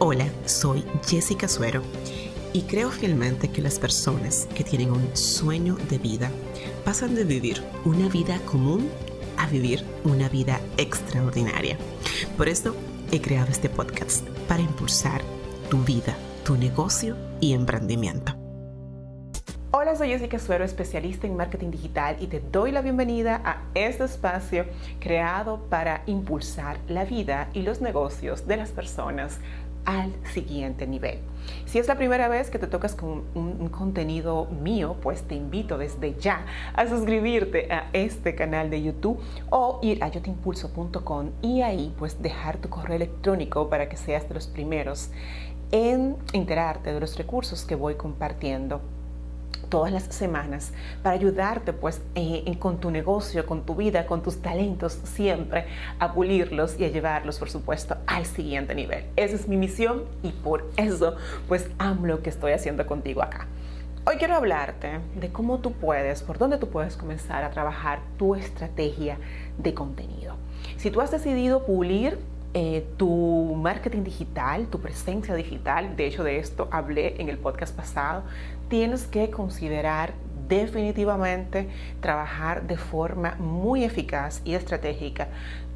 Hola, soy Jessica Suero y creo fielmente que las personas que tienen un sueño de vida pasan de vivir una vida común a vivir una vida extraordinaria. Por eso he creado este podcast para impulsar tu vida, tu negocio y emprendimiento. Hola, soy Jessica Suero, especialista en marketing digital y te doy la bienvenida a este espacio creado para impulsar la vida y los negocios de las personas al siguiente nivel. Si es la primera vez que te tocas con un, contenido mío, pues te invito desde ya a suscribirte a este canal de YouTube o ir a yotimpulso.com y ahí pues dejar tu correo electrónico para que seas de los primeros en enterarte de los recursos que voy compartiendo todas las semanas para ayudarte pues eh, con tu negocio, con tu vida, con tus talentos siempre a pulirlos y a llevarlos por supuesto al siguiente nivel. Esa es mi misión y por eso pues amo lo que estoy haciendo contigo acá. Hoy quiero hablarte de cómo tú puedes, por dónde tú puedes comenzar a trabajar tu estrategia de contenido. Si tú has decidido pulir eh, tu marketing digital, tu presencia digital, de hecho de esto hablé en el podcast pasado, tienes que considerar definitivamente trabajar de forma muy eficaz y estratégica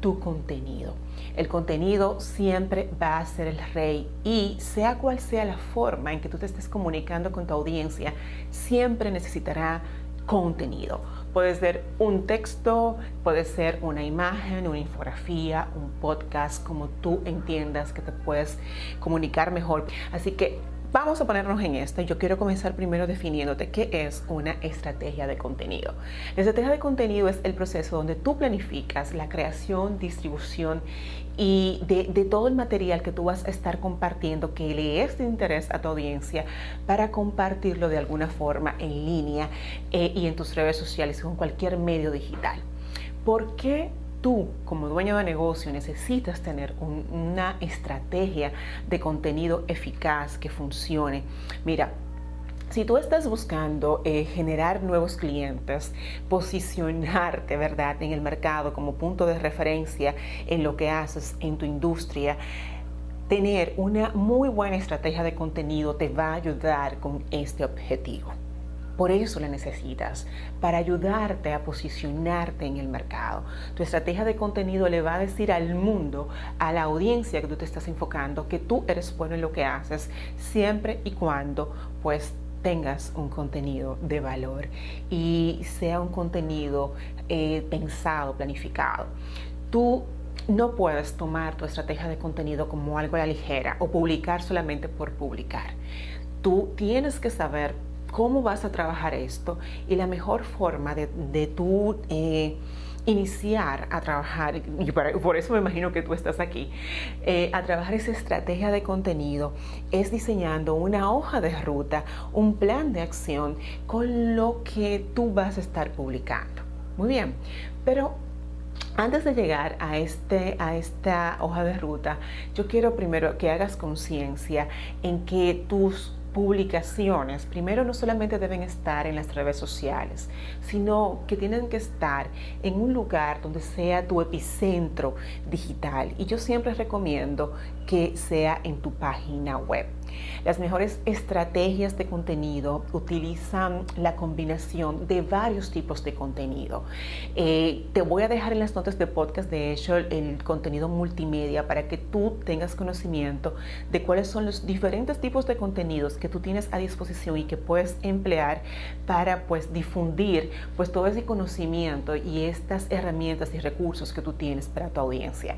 tu contenido. El contenido siempre va a ser el rey y sea cual sea la forma en que tú te estés comunicando con tu audiencia, siempre necesitará contenido. Puede ser un texto, puede ser una imagen, una infografía, un podcast, como tú entiendas que te puedes comunicar mejor. Así que Vamos a ponernos en esto. Yo quiero comenzar primero definiéndote qué es una estrategia de contenido. La estrategia de contenido es el proceso donde tú planificas la creación, distribución y de, todo el material que tú vas a estar compartiendo que le es de interés a tu audiencia para compartirlo de alguna forma en línea eh, y en tus redes sociales o en cualquier medio digital. ¿Por qué tú como dueño de negocio necesitas tener una estrategia de contenido eficaz que funcione. Mira, si tú estás buscando eh, generar nuevos clientes, posicionarte, ¿verdad?, en el mercado como punto de referencia en lo que haces en tu industria, tener una muy buena estrategia de contenido te va a ayudar con este objetivo. Por eso la necesitas, para ayudarte a posicionarte en el mercado. Tu estrategia de contenido le va a decir al mundo, a la audiencia que tú te estás enfocando, que tú eres bueno en lo que haces, siempre y cuando pues tengas un contenido de valor y sea un contenido eh, pensado, planificado. Tú no puedes tomar tu estrategia de contenido como algo a la ligera o publicar solamente por publicar. Tú tienes que saber cómo vas a trabajar esto y la mejor forma de, de tú eh, iniciar a trabajar, y por eso me imagino que tú estás aquí, eh, a trabajar esa estrategia de contenido es diseñando una hoja de ruta, un plan de acción con lo que tú vas a estar publicando. Muy bien, pero antes de llegar a, este, a esta hoja de ruta, yo quiero primero que hagas conciencia en que tus publicaciones, primero no solamente deben estar en las redes sociales, sino que tienen que estar en un lugar donde sea tu epicentro digital. Y yo siempre recomiendo que sea en tu página web. Las mejores estrategias de contenido utilizan la combinación de varios tipos de contenido. Eh, te voy a dejar en las notas de podcast, de hecho, el contenido multimedia para que tú tengas conocimiento de cuáles son los diferentes tipos de contenidos que tú tienes a disposición y que puedes emplear para pues difundir pues todo ese conocimiento y estas herramientas y recursos que tú tienes para tu audiencia.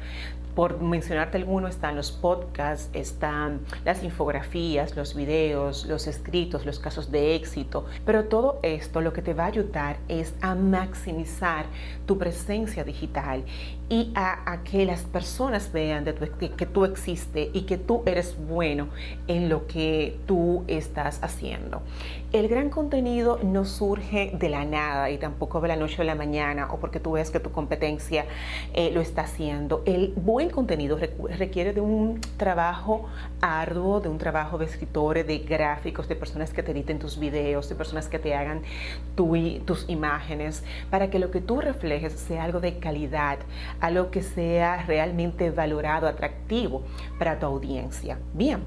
Por mencionarte alguno, están los podcasts, están las infografías, los videos, los escritos, los casos de éxito. Pero todo esto lo que te va a ayudar es a maximizar tu presencia digital y a, que las personas vean de que, tú existes y que tú eres bueno en lo que tú estás haciendo. El gran contenido no surge de la nada y tampoco de la noche a la mañana o porque tú ves que tu competencia eh, lo está haciendo. El buen contenido requiere de un trabajo arduo, de un trabajo de escritores, de gráficos, de personas que te editen tus videos, de personas que te hagan tus imágenes, para que lo que tú reflejes sea algo de calidad algo que sea realmente valorado, atractivo para tu audiencia. Bien,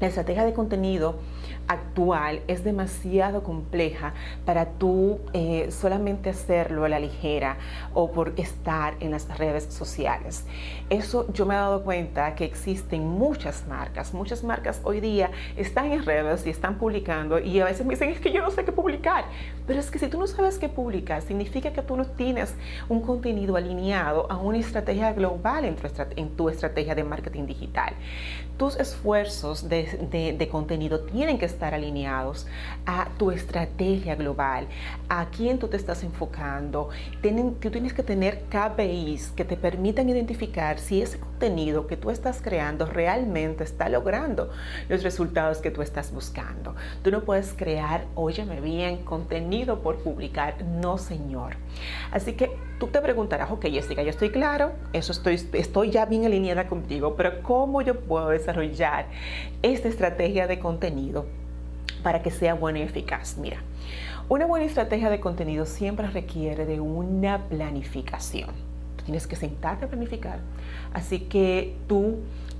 la estrategia de contenido actual es demasiado compleja para tú eh, solamente hacerlo a la ligera o por estar en las redes sociales. Eso yo me he dado cuenta que existen muchas marcas, muchas marcas hoy día están en redes y están publicando y a veces me dicen es que yo no sé qué publicar, pero es que si tú no sabes qué publicar, significa que tú no tienes un contenido alineado a una estrategia global en tu, estrategia de marketing digital. Tus esfuerzos de, de contenido tienen que estar alineados a tu estrategia global, a quién tú te estás enfocando. Tienen, tú tienes que tener KPIs que te permitan identificar si ese contenido que tú estás creando realmente está logrando los resultados que tú estás buscando. Tú no puedes crear, óyeme bien, contenido por publicar. No, señor. Así que tú te preguntarás, ok, Jessica, yo estoy claro, eso estoy, estoy ya bien alineada contigo, pero ¿cómo yo puedo desarrollar esta estrategia de contenido? para que sea bueno y eficaz. Mira, una buena estrategia de contenido siempre requiere de una planificación. Tú tienes que sentarte a planificar. Así que tú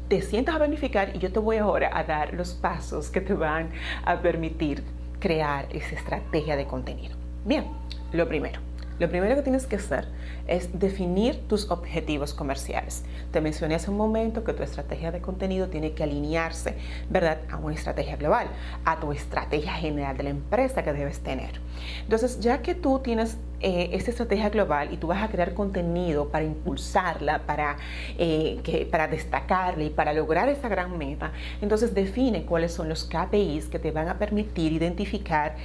te sientas a planificar y yo te voy ahora a dar los pasos que te van a permitir crear esa estrategia de contenido. Bien, lo primero lo primero que tienes que hacer es definir tus objetivos comerciales. Te mencioné hace un momento que tu estrategia de contenido tiene que alinearse, ¿verdad?, a una estrategia global, a tu estrategia general de la empresa que debes tener. Entonces, ya que tú tienes eh, esta estrategia global y tú vas a crear contenido para impulsarla, para, eh, que, para destacarla y para lograr esa gran meta, entonces define cuáles son los KPIs que te van a permitir identificar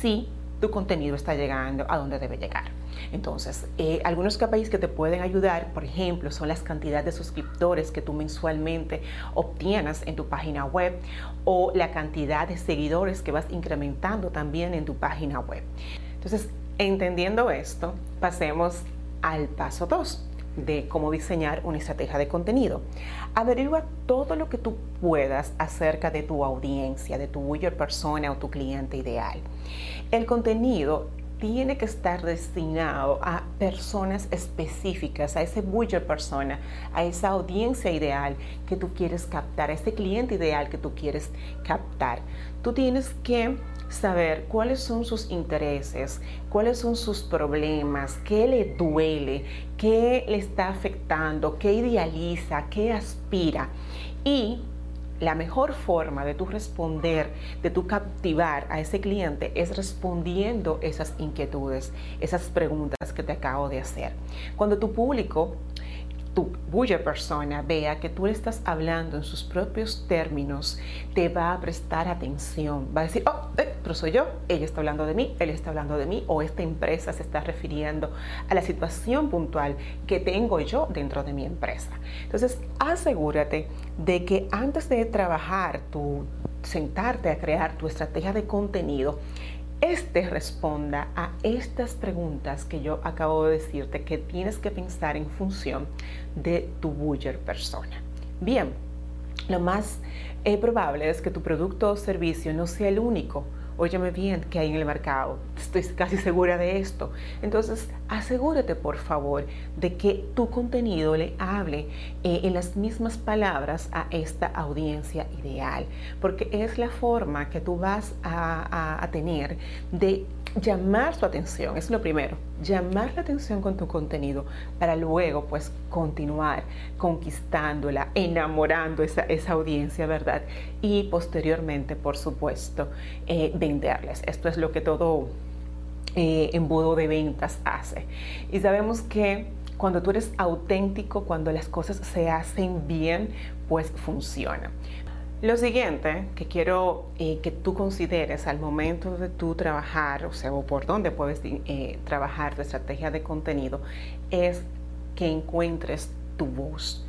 si tu contenido está llegando a donde debe llegar. Entonces, eh, algunos KPIs que te pueden ayudar, por ejemplo, son las cantidades de suscriptores que tú mensualmente obtienes en tu página web o la cantidad de seguidores que vas incrementando también en tu página web. Entonces, entendiendo esto, pasemos al paso 2 de cómo diseñar una estrategia de contenido. Averigua todo lo que tú puedas acerca de tu audiencia, de tu buyer persona o tu cliente ideal. El contenido tiene que estar destinado a personas específicas, a ese buyer persona, a esa audiencia ideal que tú quieres captar, a ese cliente ideal que tú quieres captar. Tú tienes que saber cuáles son sus intereses, cuáles son sus problemas, qué le duele, qué le está afectando, qué idealiza, qué aspira. Y la mejor forma de tu responder, de tu captivar a ese cliente es respondiendo esas inquietudes, esas preguntas que te acabo de hacer. Cuando tu público tu bulla persona vea que tú le estás hablando en sus propios términos, te va a prestar atención. Va a decir, oh, eh, pero soy yo, ella está hablando de mí, él está hablando de mí, o esta empresa se está refiriendo a la situación puntual que tengo yo dentro de mi empresa. Entonces, asegúrate de que antes de trabajar, tu sentarte a crear tu estrategia de contenido, este responda a estas preguntas que yo acabo de decirte que tienes que pensar en función de tu buyer persona. Bien, lo más eh, probable es que tu producto o servicio no sea el único óyeme bien, que hay en el mercado, estoy casi segura de esto. Entonces, asegúrate por favor de que tu contenido le hable eh, en las mismas palabras a esta audiencia ideal, porque es la forma que tú vas a, a tener de llamar su atención, es lo primero, llamar la atención con tu contenido para luego pues continuar conquistándola, enamorando esa, esa audiencia, ¿verdad? Y posteriormente, por supuesto, eh, venderles. Esto es lo que todo eh, embudo de ventas hace. Y sabemos que cuando tú eres auténtico, cuando las cosas se hacen bien, pues funciona. Lo siguiente que quiero eh, que tú consideres al momento de tú trabajar, o sea, o por dónde puedes eh, trabajar tu estrategia de contenido, es que encuentres tu voz.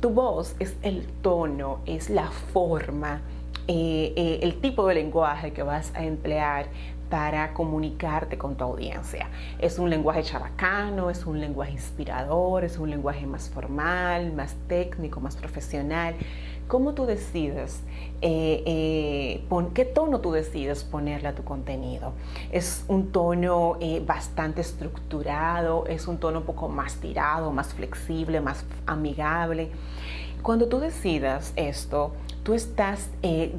Tu voz es el tono, es la forma, eh, el tipo de lenguaje que vas a emplear para comunicarte con tu audiencia. Es un lenguaje chabacano, es un lenguaje inspirador, es un lenguaje más formal, más técnico, más profesional ¿cómo tú decides, eh, eh, qué tono tú decides ponerle a tu contenido? ¿Es un tono eh, bastante estructurado? ¿Es un tono un poco más tirado, más flexible, más amigable? Cuando tú decidas esto, tú estás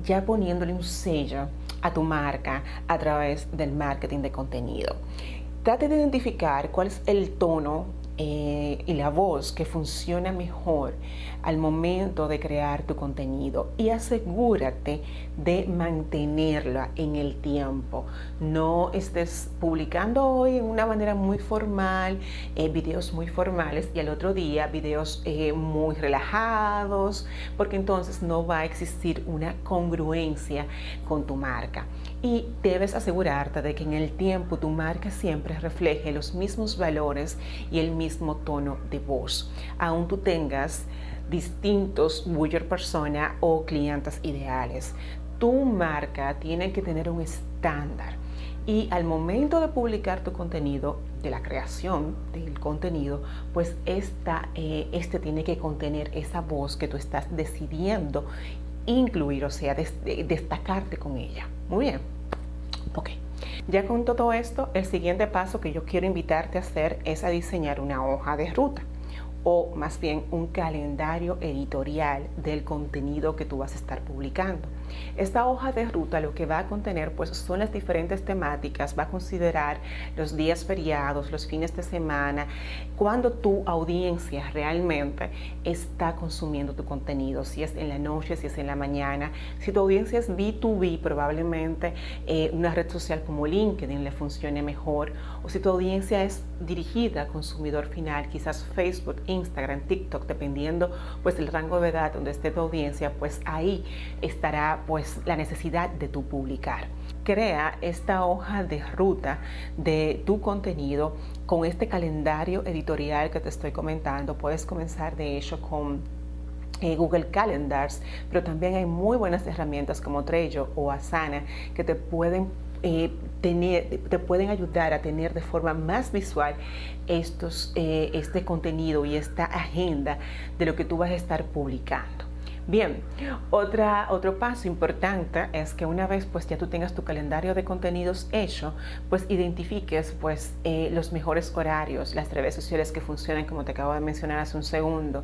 ya poniéndole un sello a tu marca a través del marketing de contenido. Trate de identificar cuál es el tono eh, y la voz que funciona mejor al momento de crear tu contenido y asegúrate de mantenerla en el tiempo. No estés publicando hoy en una manera muy formal, eh, videos muy formales y al otro día videos eh, muy relajados, porque entonces no va a existir una congruencia con tu marca. Y debes asegurarte de que en el tiempo tu marca siempre refleje los mismos valores y el mismo tono de voz. Aún tú tengas distintos buyer persona o clientes ideales. Tu marca tiene que tener un estándar y al momento de publicar tu contenido, de la creación del contenido, pues esta, eh, este tiene que contener esa voz que tú estás decidiendo incluir, o sea, destacarte con ella. Muy bien. Ok. Ya con todo esto, el siguiente paso que yo quiero invitarte a hacer es a diseñar una hoja de ruta o más bien un calendario editorial del contenido que tú vas a estar publicando. Esta hoja de ruta lo que va a contener pues son las diferentes temáticas, va a considerar los días feriados, los fines de semana, cuando tu audiencia realmente está consumiendo tu contenido, si es en la noche, si es en la mañana. Si tu audiencia es B2B, probablemente eh, una red social como LinkedIn le funcione mejor. O si tu audiencia es dirigida a consumidor final, quizás Facebook, Instagram, TikTok, dependiendo pues del rango de edad donde esté tu audiencia, pues ahí estará pues la necesidad de tu publicar. Crea esta hoja de ruta de tu contenido con este calendario editorial que te estoy comentando. Puedes comenzar de hecho con eh, Google Calendars, pero también hay muy buenas herramientas como Trello o Asana que te pueden eh, te pueden ayudar a tener de forma más visual estos, eh, este contenido y esta agenda de lo que tú vas a estar publicando. Bien, otra, otro paso importante es que una vez pues ya tú tengas tu calendario de contenidos hecho, pues identifiques pues eh, los mejores horarios, las redes sociales que funcionan como te acabo de mencionar hace un segundo,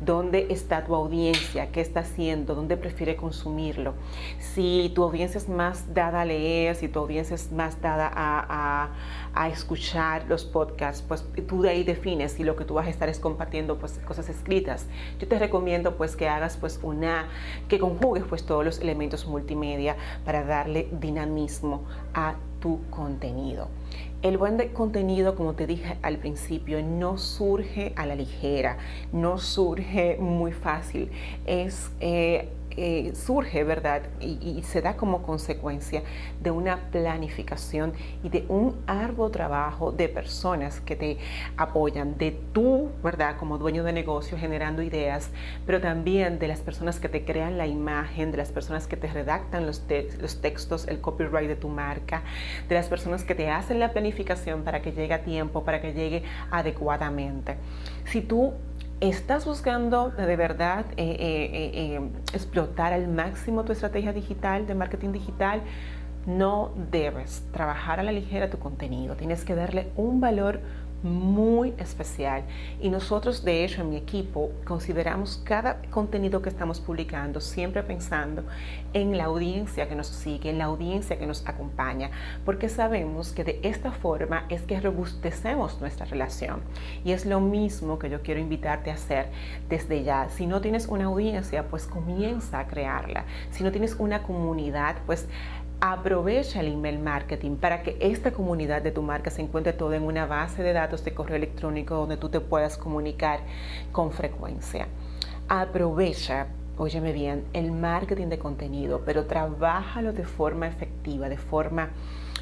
dónde está tu audiencia, qué está haciendo, dónde prefiere consumirlo. Si tu audiencia es más dada a leer, si tu audiencia es más dada a, a escuchar los podcasts, pues tú de ahí defines si lo que tú vas a estar es compartiendo pues cosas escritas. Yo te recomiendo pues que hagas pues una, que conjugues pues todos los elementos multimedia para darle dinamismo a tu contenido. El buen contenido, como te dije al principio, no surge a la ligera, no surge muy fácil. Es eh, eh, surge, ¿verdad? Y, se da como consecuencia de una planificación y de un arduo trabajo de personas que te apoyan, de tú, ¿verdad? Como dueño de negocio generando ideas, pero también de las personas que te crean la imagen, de las personas que te redactan los, los textos, el copyright de tu marca, de las personas que te hacen la planificación para que llegue a tiempo, para que llegue adecuadamente. Si tú ¿Estás buscando de verdad eh, eh, eh, explotar al máximo tu estrategia digital de marketing digital? No debes trabajar a la ligera tu contenido. Tienes que darle un valor muy especial y nosotros de hecho en mi equipo consideramos cada contenido que estamos publicando siempre pensando en la audiencia que nos sigue, en la audiencia que nos acompaña, porque sabemos que de esta forma es que robustecemos nuestra relación y es lo mismo que yo quiero invitarte a hacer desde ya. Si no tienes una audiencia, pues comienza a crearla. Si no tienes una comunidad, pues Aprovecha el email marketing para que esta comunidad de tu marca se encuentre toda en una base de datos de correo electrónico donde tú te puedas comunicar con frecuencia. Aprovecha, óyeme bien, el marketing de contenido, pero trabájalo de forma efectiva, de forma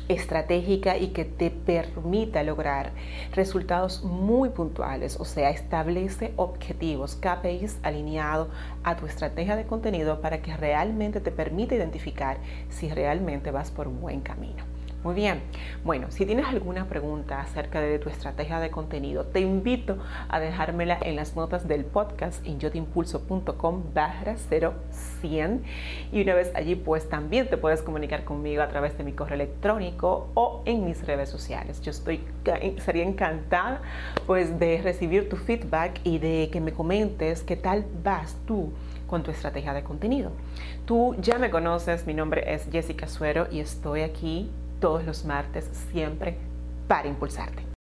estratégica y que te permita lograr resultados muy puntuales, o sea, establece objetivos, KPIs alineados a tu estrategia de contenido para que realmente te permita identificar si realmente vas por un buen camino. Muy bien. Bueno, si tienes alguna pregunta acerca de tu estrategia de contenido, te invito a dejármela en las notas del podcast en yotimpulso.com barra 0100 y una vez allí pues también te puedes comunicar conmigo a través de mi correo electrónico o en mis redes sociales. Yo estoy encantada pues de recibir tu feedback y de que me comentes qué tal vas tú con tu estrategia de contenido. Tú ya me conoces, mi nombre es Jessica Suero y estoy aquí todos los martes siempre para impulsarte.